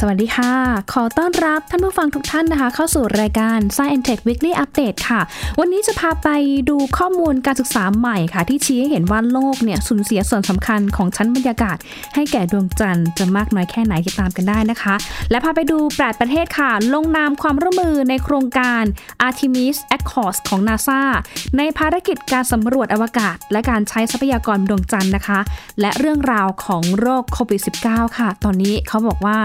สวัสดีค่ะ ขอต้อนรับท่านผู้ฟังทุกท่านนะคะ เข้าสู่รายการ Science Tech Weekly Update ค่ะ วันนี้จะพาไปดูข้อมูลการศึกษาใหม่ค่ะ ที่ชี้ให้เห็นว่าโลกเนี่ยสูญเสียส่วนสำคัญของชั้นบรรยากาศ ให้แก่ดวงจันทร์จะมากน้อยแค่ไหนติดตามกันได้นะคะ และพาไปดู8ประเทศค่ะ ลงนามความร่วมมือในโครงการ Artemis Accords ของ NASA ในภารกิจการสำรวจอวกาศ และการใช้ทรัพยากรดวงจันทร์นะคะ และเรื่องราวของโรคโควิด -19 ค่ะ ตอนนี้เขาบอกว่า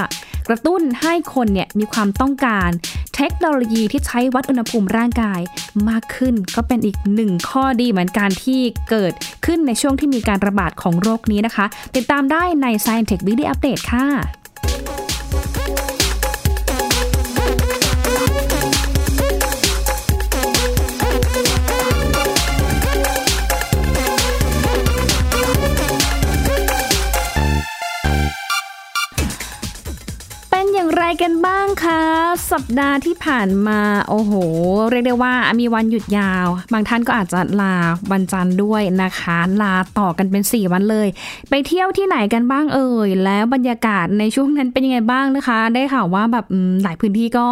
กระตุ้นให้คนเนี่ยมีความต้องการ เทคโนโลยีที่ใช้วัดอุณหภูมิร่างกายมากขึ้น ก็เป็นอีกหนึ่งข้อดีเหมือนกันที่เกิดขึ้นในช่วงที่มีการระบาดของโรคนี้นะคะ ติดตามได้ใน Science Tech Weekly Update ค่ะ กันบ้างคะสัปดาห์ที่ผ่านมา โอ้โห เรียกได้ว่ามีวันหยุดยาว บางท่านก็อาจจะลาวันจันทร์ด้วยนะคะ ลาต่อกันเป็น 4 วันเลย ไปเที่ยวที่ไหนกันบ้างเอ่ย แล้วบรรยากาศในช่วงนั้นเป็นยังไงบ้างนะคะ ได้ข่าวว่าแบบหลายพื้นที่ก็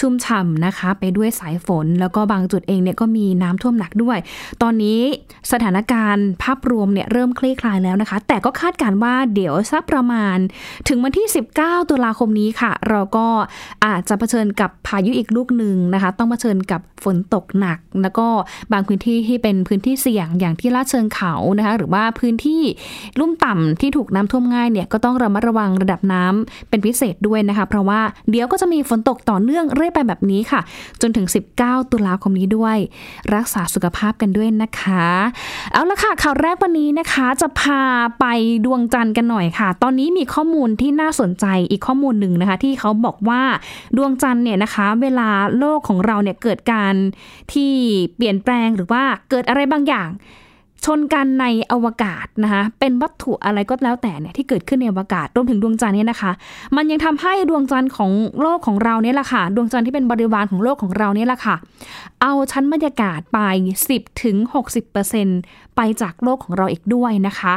ชุ่มฉ่ำนะคะ ไปด้วยสายฝนแล้วก็บางจุดเองเนี่ยก็มีน้ำท่วมหนักด้วย ตอนนี้สถานการณ์ภาพรวมเนี่ยเริ่มคลี่คลายแล้วนะคะ แต่ก็คาดการณ์ว่าเดี๋ยวสักประมาณ ถึงวันที่ 19 ตุลาคมนี้ค่ะ เราก็อาจจะเผชิญกับพายุอีกลูกหนึ่งนะคะ ต้องเผชิญกับฝนตกหนัก แล้วก็บางพื้นที่ที่เป็นพื้นที่เสี่ยงอย่างที่ลาดเชิงเขานะคะ หรือว่าพื้นที่ลุ่มต่ำที่ถูกน้ำท่วมง่ายเนี่ยก็ต้องระมัดระวังระดับน้ำเป็นพิเศษด้วยนะคะ เพราะว่าเดี๋ยวก็จะมีฝนตกต่อเนื่องเรื่อยไปแบบนี้ค่ะ จนถึง 19 ตุลาคมนี้ด้วย รักษาสุขภาพกันด้วยนะคะ เอาละค่ะข่าวแรกวันนี้นะคะจะพาไปดวงจันทร์กันหน่อยค่ะ ตอนนี้มีข้อมูลที่น่าสนใจอีกข้อมูลหนึ่งนะคะ ที่เขาบอกว่าดวงจันทร์เนี่ยนะคะ เวลาโลกของเราเนี่ยเกิดการที่เปลี่ยนแปลงหรือว่าเกิดอะไรบางอย่าง ชนกันในอวกาศนะคะเป็นวัตถุอะไรก็แล้วแต่เนี่ยที่เกิดขึ้นในอวกาศรวมถึงดวงจันทร์เนี่ยนะคะ มันยังทำให้ดวงจันทร์ของโลกของเราเนี่ยแหละค่ะดวงจันทร์ที่เป็นบริวารของโลกของเราเนี่ยแหละค่ะเอาชั้นบรรยากาศไป 10ถึง60%ไปจากโลกของเราอีกด้วยนะคะ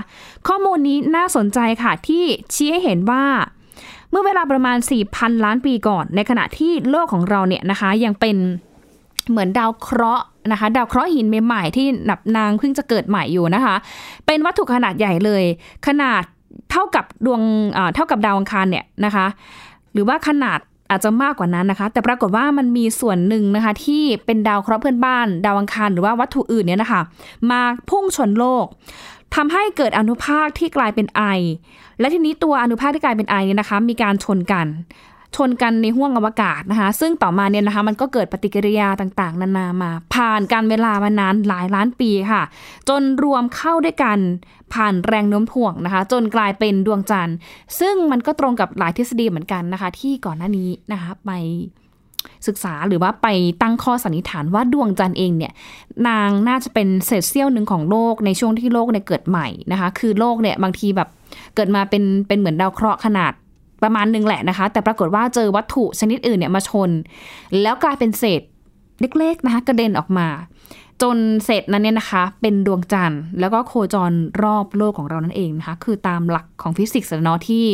ข้อมูลนี้น่าสนใจค่ะที่ชี้ให้เห็นว่า เมื่อเวลาประมาณ 4,000 ล้านปีก่อน ในขณะที่โลกของเราเนี่ยนะคะ ยังเป็นเหมือนดาวเคราะห์นะคะ ดาวเคราะห์หินใหม่ๆที่นับนางเพิ่งจะเกิดใหม่อยู่นะคะ เป็นวัตถุขนาดใหญ่เลย ขนาดเท่ากับดวงเท่ากับดาวอังคารเนี่ยนะคะ หรือว่าขนาดอาจจะมากกว่านั้นนะคะ แต่ปรากฏว่ามันมีส่วนหนึ่งนะคะ ที่เป็นดาวเคราะห์เพื่อนบ้าน ดาวอังคารหรือว่าวัตถุอื่นเนี่ยนะคะ มาพุ่งชนโลก ทำให้เกิดอนุภาคที่กลายเป็นไอ และทีนี้ตัวอนุภาคที่กลายเป็นไอเนี่ยนะคะ มีการชนกัน ชนกันในห้วงอวกาศนะคะ ซึ่งต่อมาเนี่ยนะคะมันก็เกิดปฏิกิริยาต่างๆ นานามา ผ่านการเวลามานานหลายล้านปีค่ะ จนรวมเข้าด้วยกันผ่านแรงโน้มถ่วงนะคะ จนกลายเป็นดวงจันทร์ ซึ่งมันก็ตรงกับหลายทฤษฎีเหมือนกันนะคะ ที่ก่อนหน้านี้นะคะไป ศึกษาหรือว่าไปตั้งข้อสันนิษฐานว่าดวงจันทร์เองเนี่ยนางน่าจะเป็นเศษเสี้ยวหนึ่งของโลกในช่วงที่โลกเนี่ยเกิดใหม่นะคะ คือโลกเนี่ยบางทีแบบเกิดมาเป็นเป็นเหมือนดาวเคราะห์ขนาดประมาณหนึ่งแหละนะคะ แต่ปรากฏว่าเจอวัตถุชนิดอื่นเนี่ยมาชน แล้วกลายเป็นเศษเล็กๆนะคะกระเด็นออกมา จนเศษนั้นเนี่ยนะคะ เป็นดวงจันทร์ แล้วก็โคจรรอบโลกของเรานั่นเองนะคะ คือตามหลักของฟิสิกส์เนาะที่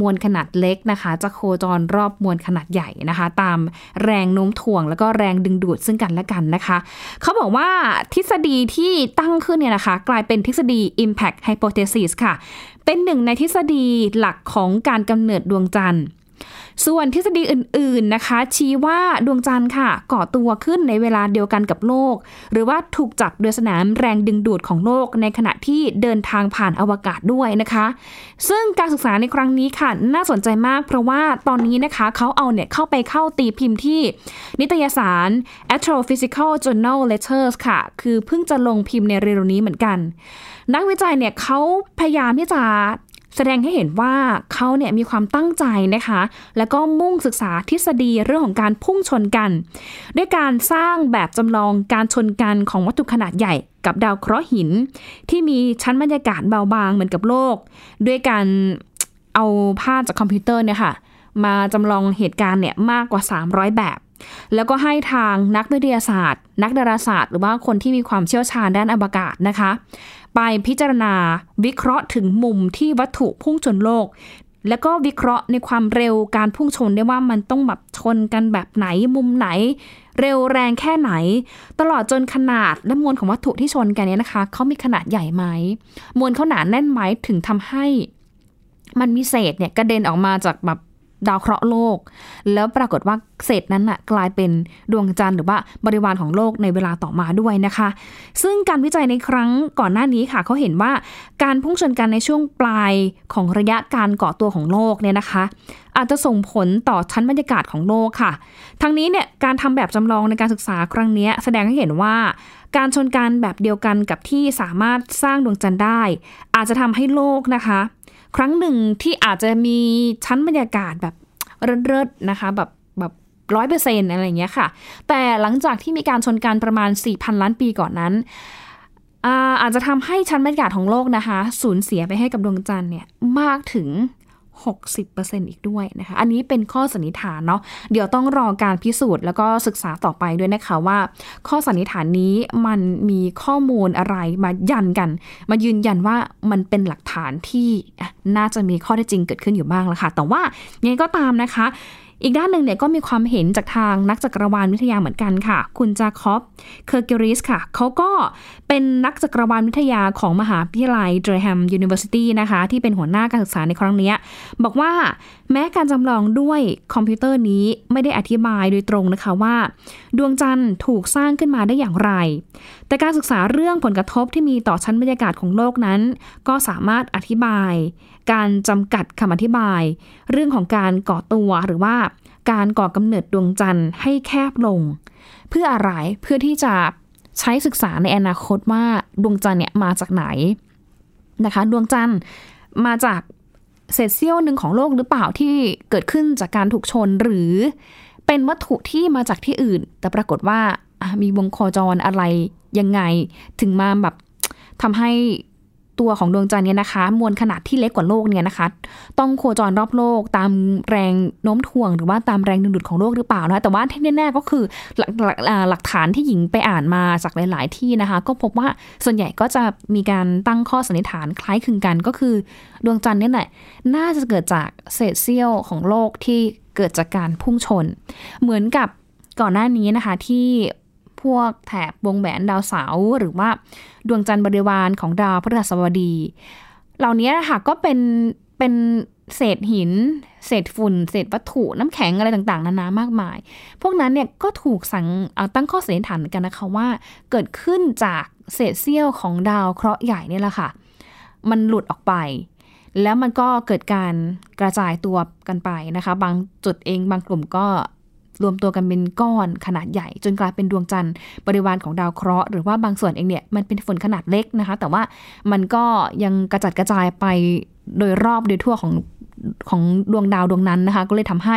มวลขนาดเล็กนะคะ จะโคจรรอบมวลขนาดใหญ่นะคะ ตามแรงโน้มถ่วงแล้วก็แรงดึงดูดซึ่งกันและกันนะคะ เขาบอกว่าทฤษฎีที่ตั้งขึ้นเนี่ยนะคะ กลายเป็นทฤษฎี impact hypothesis ค่ะ เป็นหนึ่งในทฤษฎีหลักของการกำเนิดดวงจันทร์ ส่วนทฤษฎีอื่นๆนะคะ ชี้ว่าดวงจันทร์ค่ะ ก่อตัวขึ้นในเวลาเดียวกันกับโลก หรือว่าถูกจับโดยสนามแรงดึงดูดของโลกในขณะที่เดินทางผ่านอวกาศด้วยนะคะ ซึ่งการศึกษาในครั้งนี้ค่ะ น่าสนใจมากเพราะว่าตอนนี้นะคะเขาเอาเนี่ยเข้าไปเข้าตีพิมพ์ที่ นิตยสาร Astrophysical Journal Letters ค่ะ คือเพิ่งจะลงพิมพ์ในเร็วนี้เหมือนกัน นักวิจัยเนี่ยเขาพยายามที่จะ แสดงให้เห็นว่าเขาเนี่ยมีความตั้งใจนะคะ แล้วก็มุ่งศึกษาทฤษฎีเรื่องของการพุ่งชนกัน ด้วยการสร้างแบบจำลองการชนกันของวัตถุขนาดใหญ่กับดาวเคราะห์หิน ที่มีชั้นบรรยากาศเบาบางเหมือนกับโลก ด้วยการเอาภาพจากคอมพิวเตอร์เนี่ยค่ะมาจำลองเหตุการณ์เนี่ยมากกว่า 300 แบบ แล้วก็ให้ทางนักวิทยาศาสตร์ นักดาราศาสตร์ หรือว่าคนที่มีความเชี่ยวชาญด้านอวกาศนะคะ ไปพิจารณา วิเคราะห์ถึงมุมที่วัตถุพุ่งชนโลก แล้วก็วิเคราะห์ในความเร็วการพุ่งชนได้ว่ามันต้องแบบชนกันแบบไหนมุมไหน เร็วแรงแค่ไหน ตลอดจนขนาดและมวลของวัตถุที่ชนกันเนี่ยนะคะเขามีขนาดใหญ่ไหมมวลเขาหนาแน่นไหมถึงทำให้มันมีเศษเนี่ยกระเด็นออกมาจากแบบ ดาวเคราะห์โลก แล้วปรากฏว่าเศษนั้นน่ะกลายเป็นดวงจันทร์หรือว่าบริวารของโลกในเวลาต่อมาด้วยนะคะ ซึ่งการวิจัยในครั้งก่อนหน้านี้ค่ะเขาเห็นว่าการพุ่งชนกันในช่วงปลายของระยะการก่อตัวของโลกเนี่ยนะคะ อาจจะส่งผลต่อชั้นบรรยากาศของโลกค่ะ ทั้งนี้เนี่ยการทำแบบจำลองในการศึกษาครั้งนี้แสดงให้เห็นว่าการชนกันแบบเดียวกันกับที่สามารถสร้างดวงจันทร์ได้ อาจจะทำให้โลกนะคะ ครั้งหนึ่งที่อาจจะมีชั้นบรรยากาศแบบเริดๆนะคะแบบแบบร้อยเปอร์เซ็นต์อะไรอย่างเงี้ยค่ะ แต่หลังจากที่มีการชนกันประมาณ 4,000 ล้านปีก่อนนั้นอาอาจจะทำให้ชั้นบรรยากาศของโลกนะคะ สูญเสียไปให้กับดวงจันทร์เนี่ยมากถึง 60%อีกด้วยนะคะ อันนี้เป็นข้อสันนิษฐานเนาะ เดี๋ยวต้องรอการพิสูจน์แล้วก็ศึกษาต่อไปด้วยนะคะว่า ข้อสันนิษฐานนี้มันมีข้อมูลอะไรมายันกัน มายืนยันว่ามันเป็นหลักฐานที่น่าจะมีข้อเท็จจริงเกิดขึ้นอยู่บ้างแล้วค่ะ แต่ว่ายังไงก็ตามนะคะ อีกด้านหนึ่งเนี่ยก็มีความเห็นจากทางนักจักรวาลวิทยาเหมือนกันค่ะ คุณ Jacob Kegerreis ค่ะ เขาก็เป็นนักจักรวาลวิทยาของมหาวิทยาลัย Durham University นะคะ ที่เป็นหัวหน้าการศึกษาในครั้งนี้บอกว่าแม้การจำลองด้วยคอมพิวเตอร์นี้ไม่ได้อธิบายโดยตรงนะคะว่า ดวงจันทร์ถูกสร้างขึ้นมาได้อย่างไร แต่การศึกษาเรื่องผลกระทบที่มีต่อชั้นบรรยากาศของโลกนั้น ก็สามารถอธิบาย การจำกัดคำอธิบาย เรื่องของการก่อตัวหรือว่าการก่อกำเนิดดวงจันทร์ให้แคบลง เพื่ออะไรเพื่อที่จะใช้ศึกษาในอนาคตว่าดวงจันทร์เนี่ยมาจากไหนนะคะ ดวงจันทร์มาจาก เศษเสี้ยวหนึ่งของโลกหรือเปล่าที่เกิดขึ้นจากการถูกชนหรือเป็นวัตถุที่มาจากที่อื่น แต่ปรากฏว่ามีวงโคจรอะไรยังไง ถึงมาแบบทำให้ ตัวของดวงจันทร์เนี่ยนะคะ มวลขนาดที่เล็กกว่าโลกเนี่ยนะคะ ต้องโคจรรอบโลกตามแรงโน้มถ่วง หรือว่าตามแรงดึงดูดของโลกหรือเปล่านะแต่ว่าที่แน่ๆก็คือหลักหลักฐานที่หญิงไปอ่านมาจากหลายๆที่นะคะ ก็พบว่าส่วนใหญ่ก็จะมีการตั้งข้อสันนิษฐานคล้ายคลึงกันก็คือ ดวงจันทร์นี่แหละน่าจะเกิดจากเศษเสี้ยวของโลกที่เกิดจากการพุ่งชน เหมือนกับก่อนหน้านี้นะคะที่ พวกแถบวงแหวนดาวเสาร์หรือว่าดวงจันทร์บริวารของดาวพฤหัสบดี เหล่านี้ค่ะก็เป็นเป็นเศษหิน เศษฝุ่น เศษวัตถุน้ำแข็งอะไรต่างๆนานามากมาย พวกนั้นเนี่ยก็ถูกสังตั้งข้อสันนิษฐานกันนะคะว่า เกิดขึ้นจากเศษเสี้ยวของดาวเคราะห์ใหญ่นี่แหละค่ะ มันหลุดออกไป แล้วมันก็เกิดการกระจายตัวกันไปนะคะ บางจุดเองบางกลุ่มก็ รวมตัวกันเป็นก้อนขนาดใหญ่ จนกลายเป็นดวงจันทร์บริวารของดาวเคราะห์หรือว่าบางส่วนเองเนี่ยมันเป็นฝนขนาดเล็กนะคะ แต่ว่ามันก็ยังกระจัดกระจายไปโดยรอบโดยทั่วของของดวงดาวดวงนั้นนะคะ ก็เลยทำให้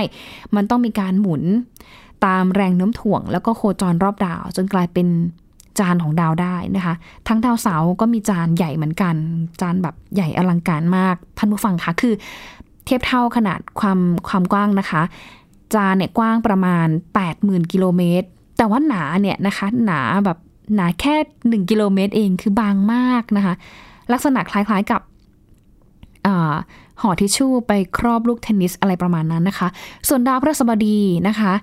มันต้องมีการหมุนตามแรงโน้มถ่วง แล้วก็โคจรรอบดาว จนกลายเป็นจานของดาวได้นะคะ ทั้งดาวเสาร์ก็มีจานใหญ่เหมือนกัน จานแบบใหญ่อลังการมากท่านผู้ฟังคะคือ เทียบเท่าขนาดความความกว้างนะคะ จานเนี่ยกว้างประมาณ 80,000กิโลเมตร แต่ว่าหนาเนี่ยนะคะหนาแบบหนาแค่ 1 กิโลเมตรเองคือบางมากนะคะ ลักษณะคล้ายๆกับห่อทิชชู่ไปครอบลูกเทนนิสอะไรประมาณนั้นนะคะ ส่วนดาวพฤหัสบดีนะคะ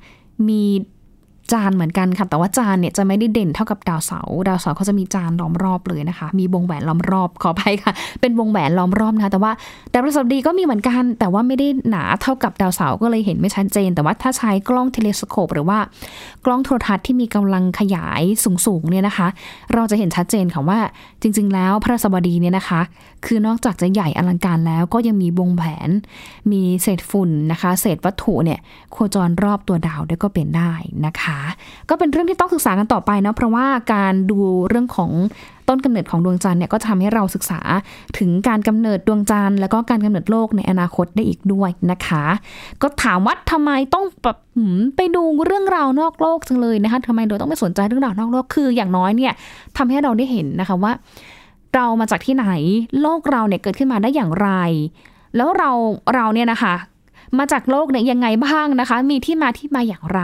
มี จานเหมือนกันค่ะแต่ว่าจานเนี่ยจะไม่ได้เด่นเท่ากับดาวเสาร์ดาวเสาร์เขาจะมีจานล้อมรอบเลยนะคะ มีวงแหวนล้อมรอบขอไปค่ะ เป็นวงแหวนล้อมรอบนะคะแต่ว่าดาวพฤหัสบดีก็มีเหมือนกัน แต่ว่าไม่ได้หนาเท่ากับดาวเสาร์ก็เลยเห็นไม่ชัดเจน แต่ว่าถ้าใช้กล้องเทเลสโคปหรือว่ากล้องโทรทัศน์ที่มีกำลังขยายสูงๆเนี่ยนะคะ เราจะเห็นชัดเจนค่ะว่าจริง ๆ แล้วพระสบดีเนี่ยนะคะ คือนอกจากจะใหญ่อลังการแล้วก็ยังมีวงแหวนมีเศษฝุ่นนะคะ เศษวัตถุเนี่ยโคจรรอบตัวดาวได้ก็เป็นได้นะคะก็เป็นเรื่องที่ต้องศึกษากันต่อไปนะเพราะว่าการดูเรื่องของต้นกำเนิดของดวงจันทร์เนี่ยก็ทำให้เราศึกษาถึงการกำเนิดดวงจันทร์แล้วก็การกำเนิดโลกในอนาคตได้อีกด้วยนะคะ ก็ถามว่าทำไมต้องแบบไปดูเรื่องราวนอกโลกจังเลยนะคะทำไมเราต้องไปสนใจเรื่องราวนอกโลกคืออย่างน้อยเนี่ยทำให้เราได้เห็นนะคะว่า เรามาจากที่ไหนโลกเราเนี่ยเกิดขึ้นมาได้อย่างไร แล้วเราเราเนี่ยนะคะ มาจากโลกเนี่ยยังไงบ้างนะคะ มีที่มาที่มาอย่างไร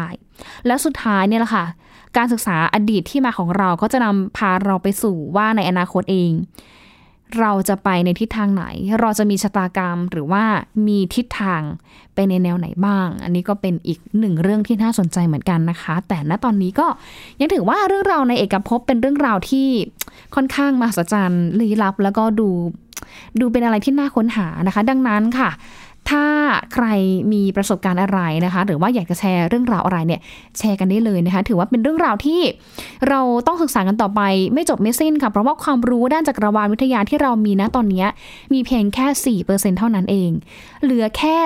แล้วสุดท้ายเนี่ยแหละค่ะ การศึกษาอดีตที่มาของเราก็จะนำพาเราไปสู่ว่าในอนาคตเอง เราจะไปในทิศทางไหน เราจะมีชะตากรรมหรือว่ามีทิศทางไปในแนวไหนบ้าง อันนี้ก็เป็นอีกหนึ่งเรื่องที่น่าสนใจเหมือนกันนะคะ แต่ณตอนนี้ก็ยังถือว่าเรื่องราวในเอกภพเป็นเรื่องราวที่ค่อนข้างมหัศจรรย์ลี้ลับ แล้วก็ดูดูเป็นอะไรที่น่าค้นหานะคะ ดังนั้นค่ะ ถ้าใครมีประสบการณ์อะไรนะคะ หรือว่าอยากจะแชร์เรื่องราวอะไรเนี่ยแชร์กันได้เลยนะคะ ถือว่าเป็นเรื่องราวที่เราต้องศึกษากันต่อไปไม่จบไม่สิ้นค่ะเพราะว่าความรู้ด้านจักรวาลวิทยาที่เรามีนะตอนนี้มีเพียงแค่ 4%เท่านั้นเอง เหลือแค่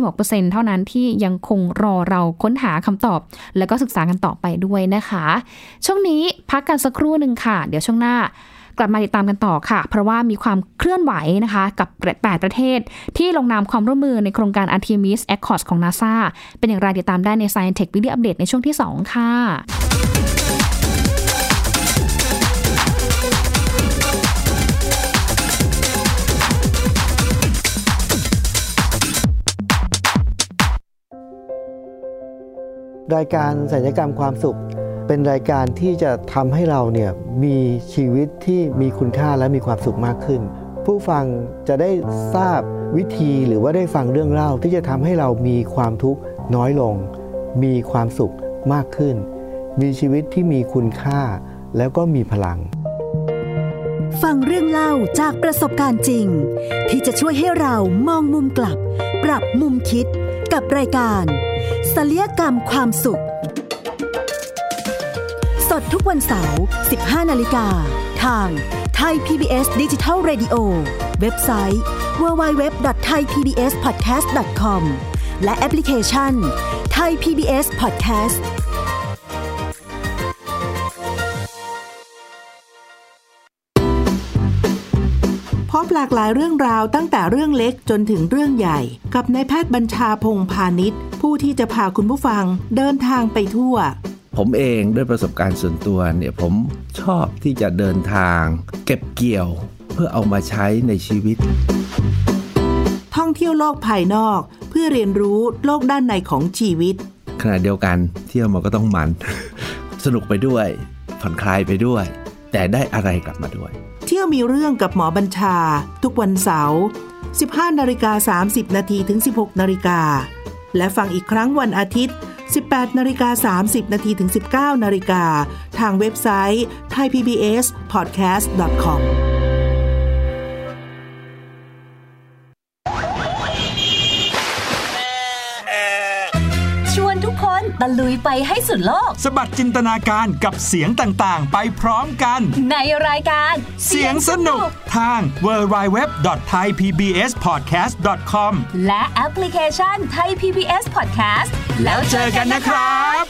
96%เท่านั้นที่ยังคงรอเราค้นหาคำตอบ แล้วก็ศึกษากันต่อไปด้วยนะคะ ช่วงนี้พักกันสักครู่หนึ่งค่ะ เดี๋ยวช่วงหน้า กลับมาติดตามกันต่อค่ะ เพราะว่ามีความเคลื่อนไหวนะคะกับ 8 ประเทศ ที่ลงนามความร่วมมือในโครงการ Artemis Accords ของ NASA เป็นอย่างไรติดตามได้ใน Science Tech Video Update ในช่วงที่ 2 ค่ะรายการสัญญกรรมความสุข เป็นรายการที่จะทำให้เราเนี่ยมีชีวิตที่มีคุณค่าและมีความสุขมากขึ้น ผู้ฟังจะได้ทราบวิธีหรือว่าได้ฟังเรื่องเล่าที่จะทำให้เรามีความทุกข์น้อยลง มีความสุขมากขึ้น มีชีวิตที่มีคุณค่าแล้วก็มีพลัง ฟังเรื่องเล่าจากประสบการณ์จริง ที่จะช่วยให้เรามองมุมกลับ ปรับมุมคิดกับรายการศัลยกรรมความสุข สดทุกวันเสาร์ 15 นาฬิกา ทางไทย PBS Digital Radio เว็บไซต์ www.thaipbspodcast.com และแอปพลิเคชัน Thai PBS Podcast พบหลากหลายเรื่องราวตั้งแต่เรื่องเล็กจนถึงเรื่องใหญ่ กับนายแพทย์บัญชาพงพาณิชย์ ผู้ที่จะพาคุณผู้ฟังเดินทางไปทั่ว ผมเองด้วยประสบการณ์ส่วนตัวเนี่ยผมชอบที่จะเดินทาง เก็บเกี่ยวเพื่อเอามาใช้ในชีวิต ท่องเที่ยวโลกภายนอกเพื่อเรียนรู้โลกด้านในของชีวิต ขณะเดียวกันเที่ยวมันก็ต้องมัน สนุกไปด้วย ผ่อนคลายไปด้วย แต่ได้อะไรกลับมาด้วย เที่ยวมีเรื่องกับหมอบัญชา ทุกวันเสาร์ 15นาฬิกา30 นาทีถึง 16นาฬิกา และฟังอีกครั้งวันอาทิตย์ 18นาฬิกา30นาทีถึง 19นาฬิกาทางเว็บไซต์ thaipbspodcast.com ตะลุยไปให้สุดโลก สบัดจินตนาการกับเสียงต่างๆ ไปพร้อมกัน ในรายการ เสียงสนุกทาง www.thaipbspodcast.com และแอปพลิเคชัน Thai PBS Podcast แล้วเจอกันนะครับ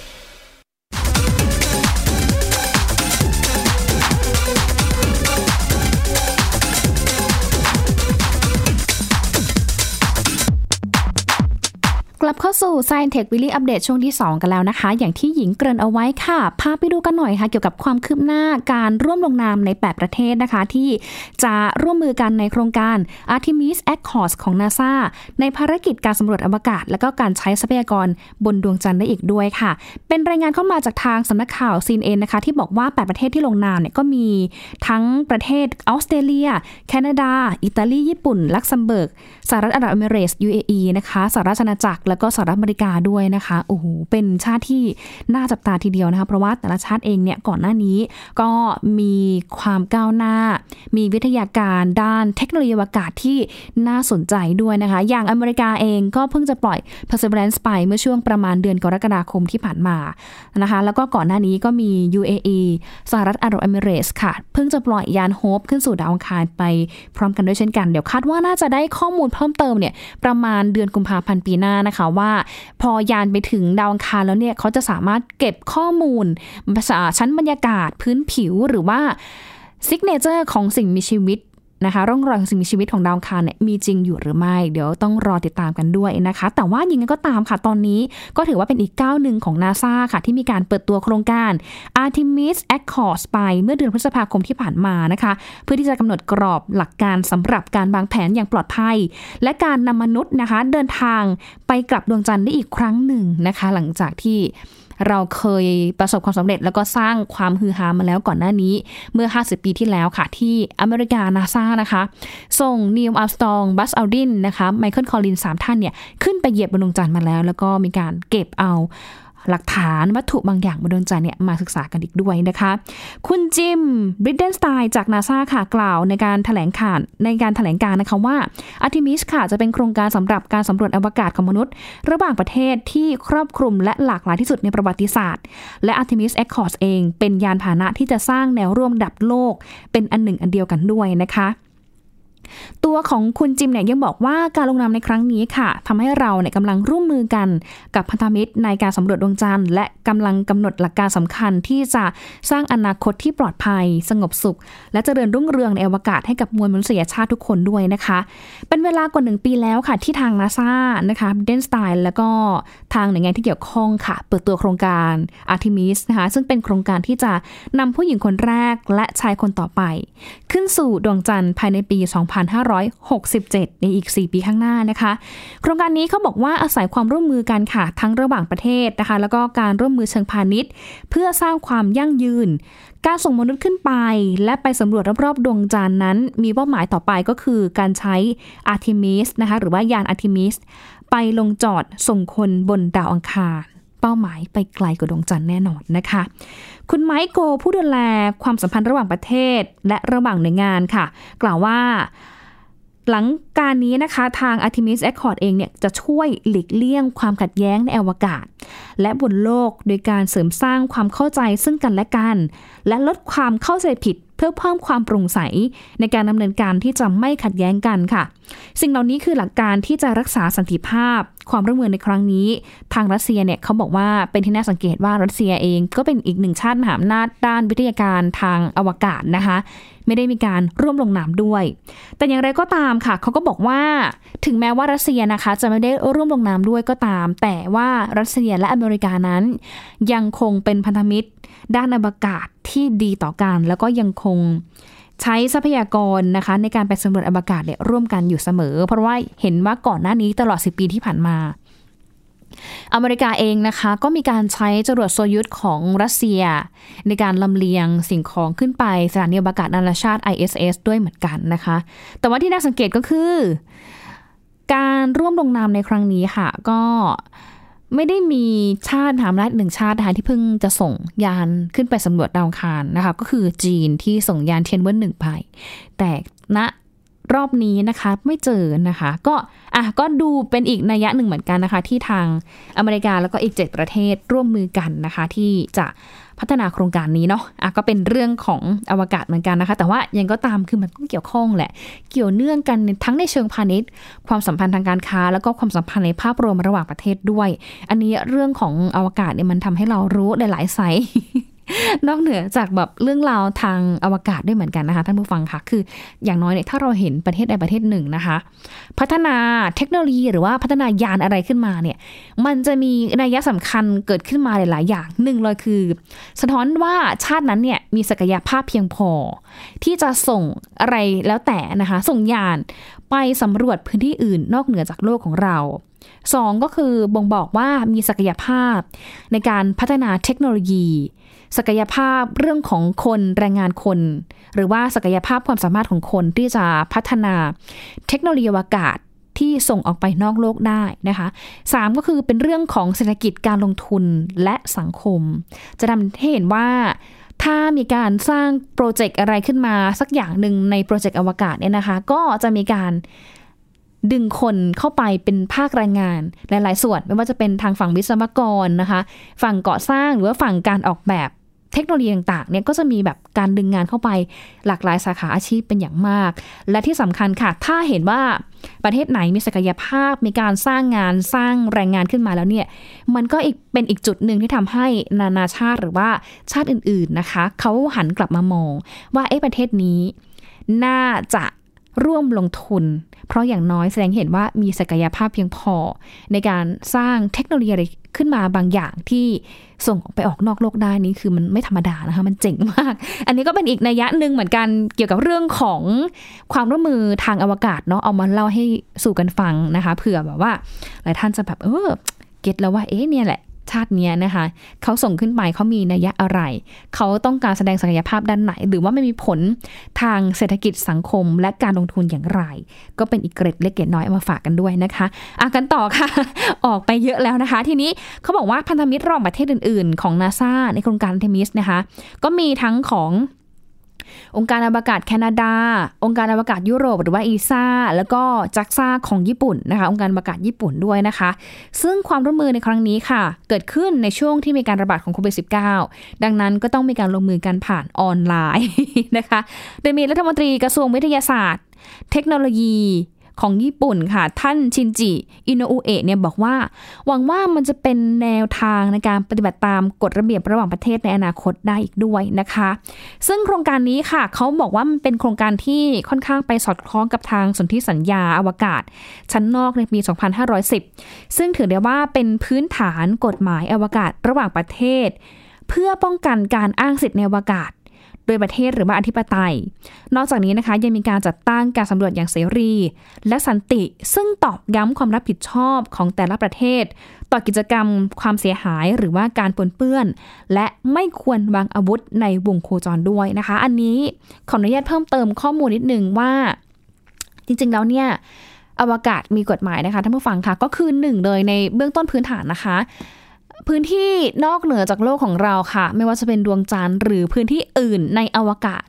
กลับเข้าสู่ Science Tech Weekly Update ช่วงที่ 2 กันแล้วนะคะ อย่างที่หญิงเกริ่นเอาไว้ค่ะ พาไปดูกันหน่อยค่ะ เกี่ยวกับความคืบหน้าการร่วมลงนามใน 8 ประเทศนะคะ ที่จะร่วมมือกันในโครงการ Artemis Accords ของ NASA ในภารกิจการสำรวจอวกาศ และก็การใช้ทรัพยากรบนดวงจันทร์ได้อีกด้วยค่ะ เป็นรายงานเข้ามาจากทางสำนักข่าวซีนเอ็นนะคะ ที่บอกว่า 8 ประเทศที่ลงนามเนี่ยก็มีทั้งประเทศออสเตรเลีย แคนาดา อิตาลี ญี่ปุ่น ลักเซมเบิร์ก สหรัฐอาหรับเอมิเรตส์ UAE นะคะ สหราชอาณาจักรแล้วก็สหรัฐอเมริกาด้วยนะคะโอ้โหเป็นชาติที่น่าจับตาทีเดียวนะคะเพราะว่าแต่ละชาติเองเนี่ยก่อนหน้านี้ก็มีความก้าวหน้า มีวิทยาการด้านเทคโนโลยีอวกาศที่น่าสนใจด้วยนะคะ อย่างอเมริกาเองก็เพิ่งจะปล่อย Perseverance ไปเมื่อช่วงประมาณเดือนกรกฎาคมที่ผ่านมานะคะ แล้วก็ก่อนหน้านี้ก็มี UAE สหรัฐอาหรับเอมิเรตส์ค่ะ เพิ่งจะปล่อยยาน Hope ขึ้นสู่ดาวอังคารไปพร้อมกันด้วยเช่นกัน เดี๋ยวคาดว่าน่าจะได้ข้อมูลเพิ่มเติมเนี่ยประมาณเดือนกุมภาพันธ์ปีหน้านะคะว่า พอยานไปถึงดาวอังคารแล้วเนี่ยเขาจะสามารถเก็บข้อมูลชั้นบรรยากาศพื้นผิวหรือว่า signature ของสิ่งมีชีวิต นะคะร่องรอยของสิ่งมีชีวิตของดาวอังคารเนี่ยมีจริงอยู่หรือไม่ เดี๋ยวต้องรอติดตามกันด้วยนะคะ แต่ว่ายังไงก็ตามค่ะตอนนี้ก็ถือว่าเป็นอีกก้าวหนึ่งของนาซาค่ะ ที่มีการเปิดตัวโครงการ Artemis Accords ไปเมื่อเดือนพฤษภาคมที่ผ่านมานะคะ เพื่อที่จะกำหนดกรอบหลักการสำหรับการวางแผนอย่างปลอดภัย และการนำมนุษย์นะคะ เดินทางไปกลับดวงจันทร์ได้อีกครั้งหนึ่งนะคะ หลังจากที่ เราเคยประสบความสำเร็จ แล้วก็สร้างความฮือฮามาแล้วก่อนหน้านี้เมื่อ 50 ปีที่แล้วค่ะ ที่อเมริกานาซานะคะ ส่งนีลอาร์มสตรองบัซอัลดรินนะคะไมเคิลคอลินสามท่านเนี่ย ขึ้นไปเหยียบบนดวงจันทร์มาแล้ว แล้วก็มีการเก็บเอา หลักฐานวัตถุบางอย่างบนดวงจันทร์เนี่ยมาศึกษากันอีกด้วยนะคะ คุณจิมบริดเดนสไตน์จากนาซาค่ะกล่าวในการแถลงข่าวในการแถลงการณ์นะคะว่าอาร์ทิมิสค่ะจะเป็นโครงการสำหรับการสำรวจอวกาศของมนุษย์ ระหว่างประเทศที่ครอบคลุมและหลากหลายที่สุดในประวัติศาสตร์ และ Artemis Accords เอง เป็นยานพาหนะที่จะสร้างแนวร่วมระดับโลก เป็นอันหนึ่งอันเดียวกันด้วยนะคะ ตัวของคุณจิมเนี่ยยังบอกว่าการลงนามในครั้งนี้ค่ะทำให้เราเนี่ยกำลังร่วมมือกันกับพันธมิตรในการสำรวจดวงจันทร์และกำลังกำหนดหลักการสำคัญที่จะสร้างอนาคตที่ปลอดภัย สงบสุข และเจริญรุ่งเรืองในอวกาศให้กับมวลมนุษยชาติทุกคนด้วยนะคะ เป็นเวลากว่าหนึ่งปีแล้วค่ะ ที่ทางนาซานะคะเดนสไตล์แล้วก็ทางหน่วยงานที่เกี่ยวข้องค่ะ เปิดตัวโครงการ Artemis นะคะซึ่งเป็นโครงการที่จะนำผู้หญิงคนแรกและชายคนต่อไป ขึ้นสู่ดวงจันทร์ภายในปี 2 0 2567 ในอีก 4 ปีข้างหน้านะคะ โครงการนี้เขาบอกว่าอาศัยความร่วมมือกันค่ะทั้งระหว่างประเทศนะคะ แล้วก็การร่วมมือเชิงพาณิชย์ เพื่อสร้างความยั่งยืน การส่งมนุษย์ขึ้นไป และไปสำรวจรอบๆ ดวงจันทร์นั้น มีเป้าหมายต่อไปก็คือการใช้ Artemis นะคะหรือว่ายาน Artemis ไปลงจอดส่งคนบนดาวอังคารเป้าหมายไปไกลกว่าดวงจันทร์แน่นอนนะคะ คุณไมค์โกผู้ดูแลความสัมพันธ์ระหว่างประเทศ และระหว่างหน่วยงานค่ะ กล่าวว่า หลังการนี้นะคะทาง Artemis Accord เองเนี่ยจะช่วยหลีกเลี่ยงความขัดแย้งในอวกาศ และบนโลกโดยการเสริมสร้างความเข้าใจซึ่งกันและกัน และลดความเข้าใจผิดเพื่อเพิ่มความโปร่งใส ในการดำเนินการที่จะไม่ขัดแย้งกันค่ะ สิ่งเหล่านี้คือหลักการที่จะรักษาสันติภาพ ความร่วมมือในครั้งนี้ ทางรัสเซียเนี่ยเขาบอกว่าเป็นที่น่าสังเกตว่ารัสเซียเองก็เป็นอีกหนึ่งชาติมหาอำนาจด้านวิทยาการทางอวกาศนะคะ ไม่ได้มีการร่วมลงนามด้วย แต่อย่างไรก็ตามค่ะเขาก็บอกว่าถึงแม้ว่ารัสเซียนะคะจะไม่ได้ร่วมลงนามด้วยก็ตาม แต่ว่ารัสเซียและอเมริกานั้น ยังคงเป็นพันธมิตร ด้านอวกาศที่ดีต่อกัน แล้วก็ยังคงใช้ทรัพยากรนะคะในการไปสำรวจอวกาศเนี่ยร่วมกันอยู่เสมอ เพราะว่าเห็นว่าก่อนหน้านี้ตลอด 10 ปีที่ผ่านมา อเมริกาเองนะคะก็มีการใช้จรวดโซยุทของรัสเซีย ในการลำเลียงสิ่งของขึ้นไปสถานีอวกาศนานาชาติ ISS ด้วยเหมือนกันนะคะ แต่ว่าที่น่าสังเกตก็คือ การร่วมลงนามในครั้งนี้ค่ะ ก็ไม่ได้มีชาติมหาอำนาจหนึ่งชาตินะคะที่เพิ่งจะส่งยานขึ้นไปสำรวจดาวอังคารนะคะ ก็คือจีนที่ส่งยานเทียนเวิ่นหนึ่งไป แต่ณ รอบนี้นะคะไม่เจอนะคะ ก็อะก็ดูเป็นอีกนัยยะหนึ่งเหมือนกันนะคะ ที่ทางอเมริกาแล้วก็อีก 7 ประเทศร่วมมือกันนะคะ ที่จะพัฒนาโครงการนี้เนาะอะก็เป็นเรื่องของอวกาศเหมือนกันนะคะ แต่ว่ายังก็ตามคือมันก็เกี่ยวข้องแหละ เกี่ยวเนื่องกันทั้งในเชิงพาณิชย์ ความสัมพันธ์ทางการค้า แล้วก็ความสัมพันธ์ในภาพรวมระหว่างประเทศด้วย อันนี้เรื่องของอวกาศเนี่ยมันทำให้เรารู้หลายๆไซส์ นอกเหนือจากแบบเรื่องราวทางอวกาศด้วยเหมือนกันนะคะท่านผู้ฟังค่ะคืออย่างน้อยเนี่ยถ้าเราเห็นประเทศใดประเทศหนึ่งนะคะ พัฒนาเทคโนโลยีหรือว่าพัฒนายานอะไรขึ้นมาเนี่ยมันจะมีนัยสำคัญเกิดขึ้นมาหลาย ๆ อย่างหนึ่งเลยคือ สะท้อนว่าชาตินั้นเนี่ยมีศักยภาพเพียงพอ ที่จะส่งอะไรแล้วแต่นะคะ ส่งยานไปสำรวจพื้นที่อื่นนอกเหนือจากโลกของเราสองก็คือบ่งบอกว่ามีศักยภาพในการพัฒนาเทคโนโลยี ศักยภาพเรื่องของคนแรงงานคน หรือว่าศักยภาพความสามารถของคนที่จะพัฒนาเทคโนโลยีอวกาศที่ส่งออกไปนอกโลกได้นะคะสามก็คือเป็นเรื่องของเศรษฐกิจการลงทุนและสังคม จะทำให้เห็นว่าถ้ามีการสร้างโปรเจกต์อะไรขึ้นมาสักอย่างหนึ่งในโปรเจกต์อวกาศเนี่ยนะคะ ก็จะมีการดึงคนเข้าไปเป็นภาคแรงงานหลาย ๆ ส่วน ไม่ว่าจะเป็นทางฝั่งวิศวกรนะคะ ฝั่งก่อสร้างหรือว่าฝั่งการออกแบบ เทคโนโลยีต่างๆเนี่ยก็จะมีแบบการดึงงานเข้าไปหลากหลายสาขาอาชีพเป็นอย่างมาก และที่สำคัญค่ะ ถ้าเห็นว่าประเทศไหนมีศักยภาพมีการสร้างงานสร้างแรงงานขึ้นมาแล้วเนี่ยมันก็อีกเป็นอีกจุดหนึ่งที่ทำให้นานาชาติหรือว่าชาติอื่นๆนะคะเขาหันกลับมามองว่าเอ๊ะประเทศนี้น่าจะ ร่วมลงทุน เพราะอย่างน้อยแสดงเห็นว่ามีศักยภาพเพียงพอ ในการสร้างเทคโนโลยีอะไรขึ้นมาบางอย่างที่ส่งออกไปออกนอกโลกได้นี่คือมันไม่ธรรมดานะคะมันเจ๋งมาก อันนี้ก็เป็นอีกนัยยะหนึ่งเหมือนกันเกี่ยวกับเรื่องของความร่วมมือทางอวกาศเนาะเอามาเล่าให้สู่กันฟังนะคะเผื่อแบบว่า หลายท่านจะแบบเออเก็ตแล้วว่าเอ๊ะเนี่ยแหละ ชาติเนี้ยนะคะเขาส่งขึ้นไปเขามีนัยยะอะไร เขาต้องการแสดงศักยภาพด้านไหน หรือว่าไม่มีผลทางเศรษฐกิจสังคมและการลงทุนอย่างไร ก็เป็นอีกเกร็ดเล็กเกร็ดน้อยมาฝากกันด้วยนะคะอะกันต่อค่ะ ออกไปเยอะแล้วนะคะ ทีนี้เขาบอกว่าพันธมิตรรองประเทศอื่น ๆ ของนาซาในโครงการเทมิสนะคะ ก็มีทั้งของ องค์การอวกาศแคนาดา องค์การอวกาศยุโรปหรือว่าอีซ่าแล้วก็จักซ่าของญี่ปุ่นนะคะองค์การอวกาศญี่ปุ่นด้วยนะคะ ซึ่งความร่วมมือในครั้งนี้ค่ะ เกิดขึ้นในช่วงที่มีการระบาดของโควิด -19 ดังนั้นก็ต้องมีการลงมือกันผ่านออนไลน์นะคะ โดยมีรัฐมนตรีกระทรวงวิทยาศาสตร์ เทคโนโลยี ของญี่ปุ่นค่ะ ท่านชินจิ อินโนอุเอะเนี่ยบอกว่า หวังว่ามันจะเป็นแนวทางในการปฏิบัติตามกฎระเบียบระหว่างประเทศในอนาคตได้อีกด้วยนะคะ ซึ่งโครงการนี้ค่ะเขาบอกว่ามันเป็นโครงการที่ค่อนข้างไปสอดคล้องกับทางสนธิสัญญาอวกาศ ชั้นนอกในปี 2510 ซึ่งถือได้ว่าเป็นพื้นฐานกฎหมายอวกาศระหว่างประเทศ เพื่อป้องกันการอ้างสิทธิ์ในอวกาศ โดยประเทศหรือว่าอธิปไตย นอกจากนี้นะคะยังมีการจัดตั้งการสำรวจอย่างเสรี และสันติซึ่งตอกย้ำความรับผิดชอบของแต่ละประเทศ ต่อกิจกรรมความเสียหายหรือว่าการปนเปื้อน และไม่ควรวางอาวุธในวงโคจรด้วยนะคะ อันนี้ขออนุญาตเพิ่มเติมข้อมูลนิดนึงว่า จริงๆแล้วเนี่ยอวกาศมีกฎหมายนะคะท่านผู้ฟังค่ะก็คือหนึ่งเลยในเบื้องต้นพื้นฐานนะคะ พื้นที่นอกเหนือจากโลกของเราค่ะ ไม่ว่าจะเป็นดวงจันทร์หรือพื้นที่อื่นในอวกาศ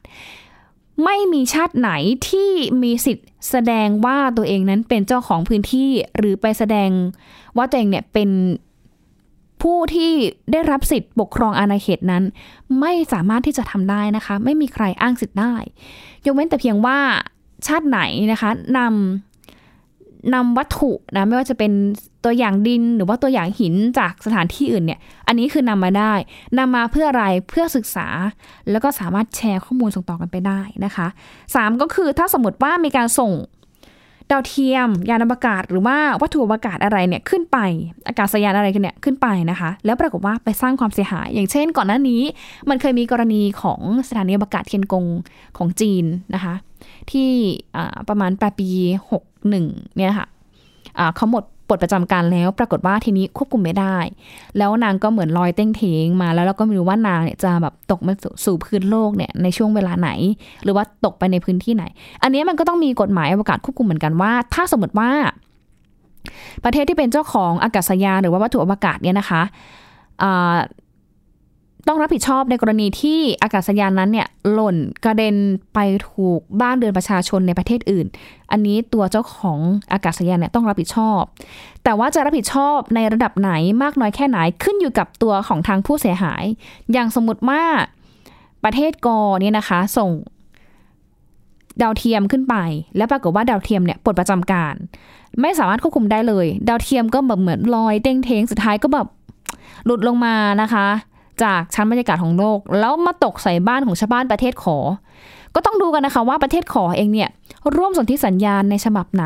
ไม่มีชาติไหนที่มีสิทธิ์แสดงว่าตัวเองนั้นเป็นเจ้าของพื้นที่หรือไปแสดงว่าตัวเองเนี่ยเป็นผู้ที่ได้รับสิทธิ์ปกครองอาณาเขตนั้น ไม่สามารถที่จะทำได้นะคะ ไม่มีใครอ้างสิทธิ์ได้ ยกเว้นแต่เพียงว่าชาติไหนนะคะนำ นำวัตถุนะไม่ว่าจะเป็นตัวอย่างดินหรือว่าตัวอย่างหินจากสถานที่อื่นเนี่ย อันนี้คือนำมาได้นำมาเพื่ออะไรเพื่อศึกษา แล้วก็สามารถแชร์ข้อมูลส่งต่อกันไปได้นะคะสามก็คือถ้าสมมติว่ามีการส่ง ดาวเทียม ยานอวกาศหรือว่าวัตถุอวกาศอะไรเนี่ยขึ้นไป อากาศยานอะไรกันเนี่ยขึ้นไปนะคะ แล้วปรากฏว่าไปสร้างความเสียหาย อย่างเช่น ก่อนหน้านี้ มันเคยมีกรณีของสถานีอวกาศเทียนกงของจีนนะคะ ที่ประมาณปลายปี 61เนี่ยค่ะเขาหมด ดประจำการแล้ว ปรากฏว่าทีนี้ควบคุมไม่ได้ แล้วนางก็เหมือนลอยเต้งเทงมาแล้วเราก็ไม่รู้ว่านางเนี่ยจะแบบตกมาสู่พื้นโลกเนี่ยในช่วงเวลาไหน หรือว่าตกไปในพื้นที่ไหน อันนี้มันก็ต้องมีกฎหมายอวกาศควบคุมเหมือนกันว่า ถ้าสมมติว่า ประเทศที่เป็นเจ้าของอากาศยานหรือว่าวัตถุอวกาศเนี่ยนะคะ ต้องรับผิดชอบในกรณีที่อากาศยานนั้นเนี่ยหล่นกระเด็นไปถูกบ้านเรือนประชาชนในประเทศอื่น อันนี้ตัวเจ้าของอากาศยานเนี่ยต้องรับผิดชอบ แต่ว่าจะรับผิดชอบในระดับไหนมากน้อยแค่ไหนขึ้นอยู่กับตัวของทางผู้เสียหาย อย่างสมมติว่าประเทศกอเนี่ยนะคะ ส่งดาวเทียมขึ้นไป แล้วปรากฏว่าดาวเทียมเนี่ยปลดประจำการ ไม่สามารถควบคุมได้เลย ดาวเทียมก็แบบเหมือนลอยเด้งเทงสุดท้ายก็แบบหลุดลงมานะคะ จากชั้นบรรยากาศของโลก แล้วมาตกใส่บ้านของชาวบ้านประเทศขอ ก็ต้องดูกันนะคะว่าประเทศขอเองเนี่ยร่วมสนธิสัญญาณในฉบับไหน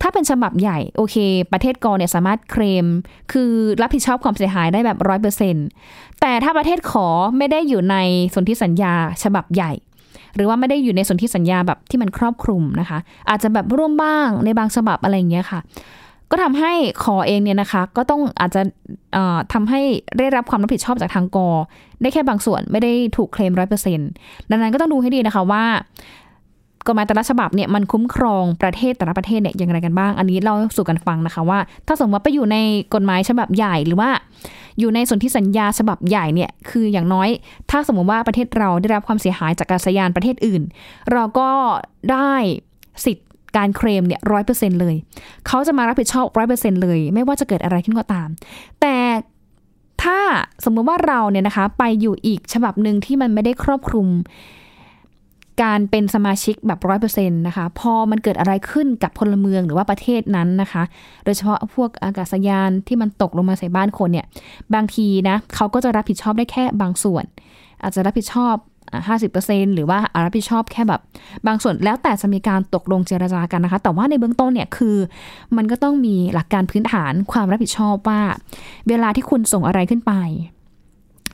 ถ้าเป็นฉบับใหญ่โอเค ประเทศกอเนี่ยสามารถเคลม คือรับผิดชอบความเสียหายได้แบบร้อยเปอร์เซ็นแต่ถ้าประเทศขอไม่ได้อยู่ในสนธิสัญญาฉบับใหญ่ หรือว่าไม่ได้อยู่ในสนธิสัญญาแบบที่มันครอบคลุมนะคะ อาจจะแบบร่วมบ้างในบางฉบับอะไรอย่างเงี้ยค่ะ ก็ทำให้คอเองเนี่ยนะคะ ก็ต้องอาจจะทำให้ได้รับความรับผิดชอบจากทางกอ ได้แค่บางส่วนไม่ได้ถูกเคลมร้อยเปอร์เซ็นต์ดังนั้นก็ต้องดูให้ดีนะคะว่ากฎหมายแต่ละฉบับเนี่ยมันคุ้มครองประเทศแต่ละประเทศเนี่ยอย่างไรกันบ้าง อันนี้เราสู่กันฟังนะคะว่า ถ้าสมมติว่าไปอยู่ในกฎหมายฉบับใหญ่หรือว่า อยู่ในส่วนที่สัญญาฉบับใหญ่เนี่ยคืออย่างน้อย ถ้าสมมติว่าประเทศเราได้รับความเสียหายจากการสยานประเทศอื่น เราก็ได้สิทธิ์ การเคลมเนี่ยร้อยเปอร์เซ็นเลย เขาจะมารับผิดชอบร้อยเปอร์เซ็นเลย ไม่ว่าจะเกิดอะไรขึ้นก็ตาม แต่ถ้าสมมติว่าเราเนี่ยนะคะ ไปอยู่อีกฉบับหนึ่งที่มันไม่ได้ครอบคลุม การเป็นสมาชิกแบบร้อยเปอร์เซ็นต์นะคะ พอมันเกิดอะไรขึ้นกับพลเมืองหรือว่าประเทศนั้นนะคะ โดยเฉพาะพวกอากาศยานที่มันตกลงมาใส่บ้านคนเนี่ย บางทีนะเขาก็จะรับผิดชอบได้แค่บางส่วน อาจจะรับผิดชอบ 50%หรือว่ารับผิดชอบแค่แบบ บางส่วนแล้วแต่จะมีการตกลงเจรจากันนะคะ แต่ว่าในเบื้องต้นเนี่ยคือมันก็ต้องมีหลักการพื้นฐานความรับผิดชอบว่า เวลาที่คุณส่งอะไรขึ้นไป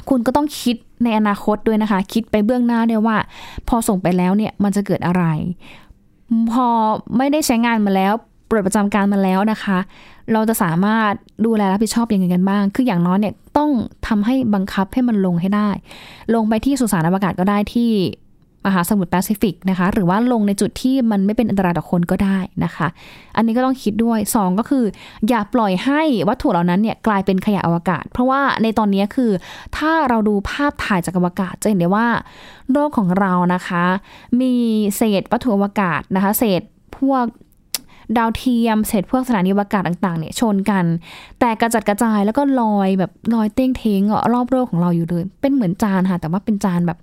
คุณก็ต้องคิดในอนาคตด้วยนะคะ คิดไปเบื้องหน้าด้วยว่า พอส่งไปแล้วเนี่ยมันจะเกิดอะไร พอไม่ได้ใช้งานมาแล้ว ปลดประจำการมาแล้วนะคะ เราจะสามารถดูแลรับผิดชอบยังไงกันบ้าง คืออย่างน้อยเนี่ยต้องทำให้บังคับให้มันลงให้ได้ ลงไปที่สุสานอวกาศก็ได้ที่มหาสมุทรแปซิฟิกนะคะ หรือว่าลงในจุดที่มันไม่เป็นอันตรายต่อคนก็ได้นะคะ อันนี้ก็ต้องคิดด้วย 2 ก็คือ อย่าปล่อยให้วัตถุเหล่านั้นเนี่ยกลายเป็นขยะอวกาศ เพราะว่าในตอนนี้คือ ถ้าเราดูภาพถ่ายจากอวกาศจะเห็นได้ว่า โลกของเรานะคะ มีเศษวัตถุอวกาศนะคะ เศษพวก ดาวเทียมเศษพวกสถานีอวกาศต่างๆเนี่ยชนกัน แต่กระจัดกระจายแล้วก็ลอยแบบลอยเต้งเทงรอบโลกของเราอยู่เลย เป็นเหมือนจานค่ะ แต่ว่าเป็นจานแบบ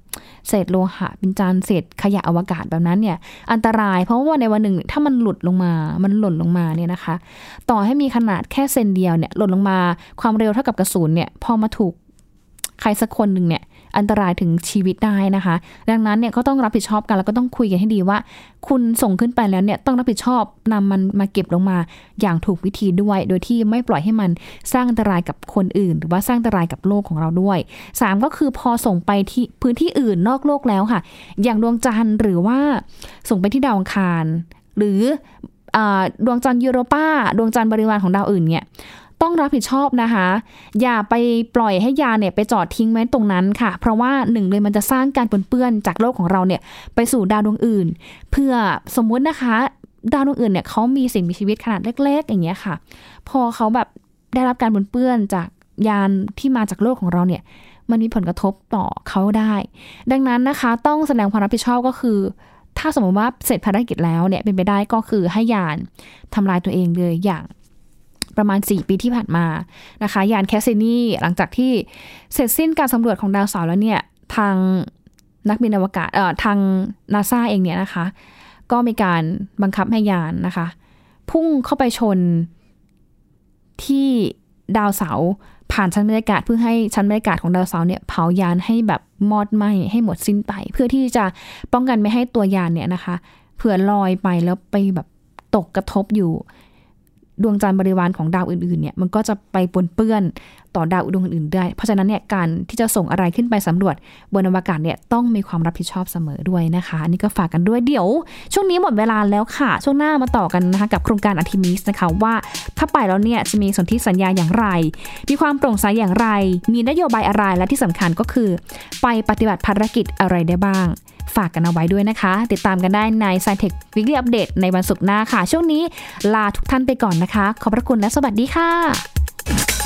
เศษโลหะ เป็นจานเศษขยะอวกาศแบบนั้นเนี่ยอันตรายเพราะว่าในวันหนึ่งถ้ามันหลุดลงมา มันหล่นลงมาเนี่ยนะคะ ต่อให้มีขนาดแค่เซนเดียวเนี่ยหล่นลงมาความเร็วเท่ากับกระสุนเนี่ยพอมาถูกใครสักคนหนึ่งเนี่ย อันตรายถึงชีวิตได้นะคะ ดังนั้นเนี่ยก็ต้องรับผิดชอบกันแล้วก็ต้องคุยกันให้ดีว่า คุณส่งขึ้นไปแล้วเนี่ยต้องรับผิดชอบนำมันมาเก็บลงมาอย่างถูกวิธีด้วย โดยที่ไม่ปล่อยให้มันสร้างอันตรายกับคนอื่น หรือว่าสร้างอันตรายกับโลกของเราด้วย 3 ก็คือพอส่งไปที่พื้นที่อื่นนอกโลกแล้วค่ะ อย่างดวงจันทร์หรือว่าส่งไปที่ดาวอังคาร หรือดวงจันทร์ยูโรปาดวงจันทร์บริวารของดาวอื่นเนี่ย ต้องรับผิดชอบนะคะ อย่าไปปล่อยให้ยาเนี่ยไปจอดทิ้งไว้ตรงนั้นค่ะ เพราะว่าหนึ่งเลยมันจะสร้างการปนเปื้อนจากโลกของเราเนี่ยไปสู่ดาวดวงอื่น เผื่อสมมุตินะคะ ดาวดวงอื่นเนี่ยเขามีสิ่งมีชีวิตขนาดเล็ก ๆ อย่างเงี้ยค่ะ พอเขาแบบได้รับการปนเปื้อนจากยานที่มาจากโลกของเราเนี่ย มันมีผลกระทบต่อเขาได้ ดังนั้นนะคะ ต้องแสดงความรับผิดชอบก็คือ ถ้าสมมติว่าเสร็จภารกิจแล้วเนี่ยเป็นไปได้ก็คือให้ยานทำลายตัวเองเลยอย่าง ประมาณ 4 ปีที่ผ่านมานะคะยานแคสซินีหลังจากที่เสร็จสิ้นการสำรวจของดาวเสาร์แล้วเนี่ย ทางนักบินอวกาศเอ่อทางนาซาเองเนี่ยนะคะ ก็มีการบังคับให้ยานนะคะ พุ่งเข้าไปชนที่ดาวเสาร์ผ่านชั้นบรรยากาศเพื่อให้ชั้นบรรยากาศของดาวเสาร์เนี่ยเผายานให้แบบมอดไหมให้หมดสิ้นไป เพื่อที่จะป้องกันไม่ให้ตัวยานเนี่ยนะคะเผื่อลอยไปแล้วไปแบบตกกระทบอยู่ ดวงจันทร์บริวารของดาวอื่นๆเนี่ยมันก็จะไปปนเปื้อนต่อดาวดวงอื่นๆได้ เพราะฉะนั้นเนี่ยการที่จะส่งอะไรขึ้นไปสำรวจบนอวกาศเนี่ยต้องมีความรับผิดชอบเสมอด้วยนะคะอันนี้ก็ฝากกันด้วยเดี๋ยว ช่วงนี้หมดเวลาแล้วค่ะ ช่วงหน้ามาต่อกันนะคะกับโครงการอัติมิสนะคะว่าถ้าไปแล้วเนี่ยจะมีสนธิสัญญาอย่างไร มีความโปร่งใสอย่างไร มีนโยบายอะไรและที่สำคัญก็คือ ไปปฏิบัติภารกิจอะไรได้บ้าง ฝากกันเอาไว้ด้วยนะคะ ติดตามกันได้ใน s ายเทควิกฤตอัปเดตในวันศุกร์หน้าค่ะ ช่วงนี้ลาทุกท่านไปก่อนนะคะ ขอบพระคุณและสวัสดีค่ะ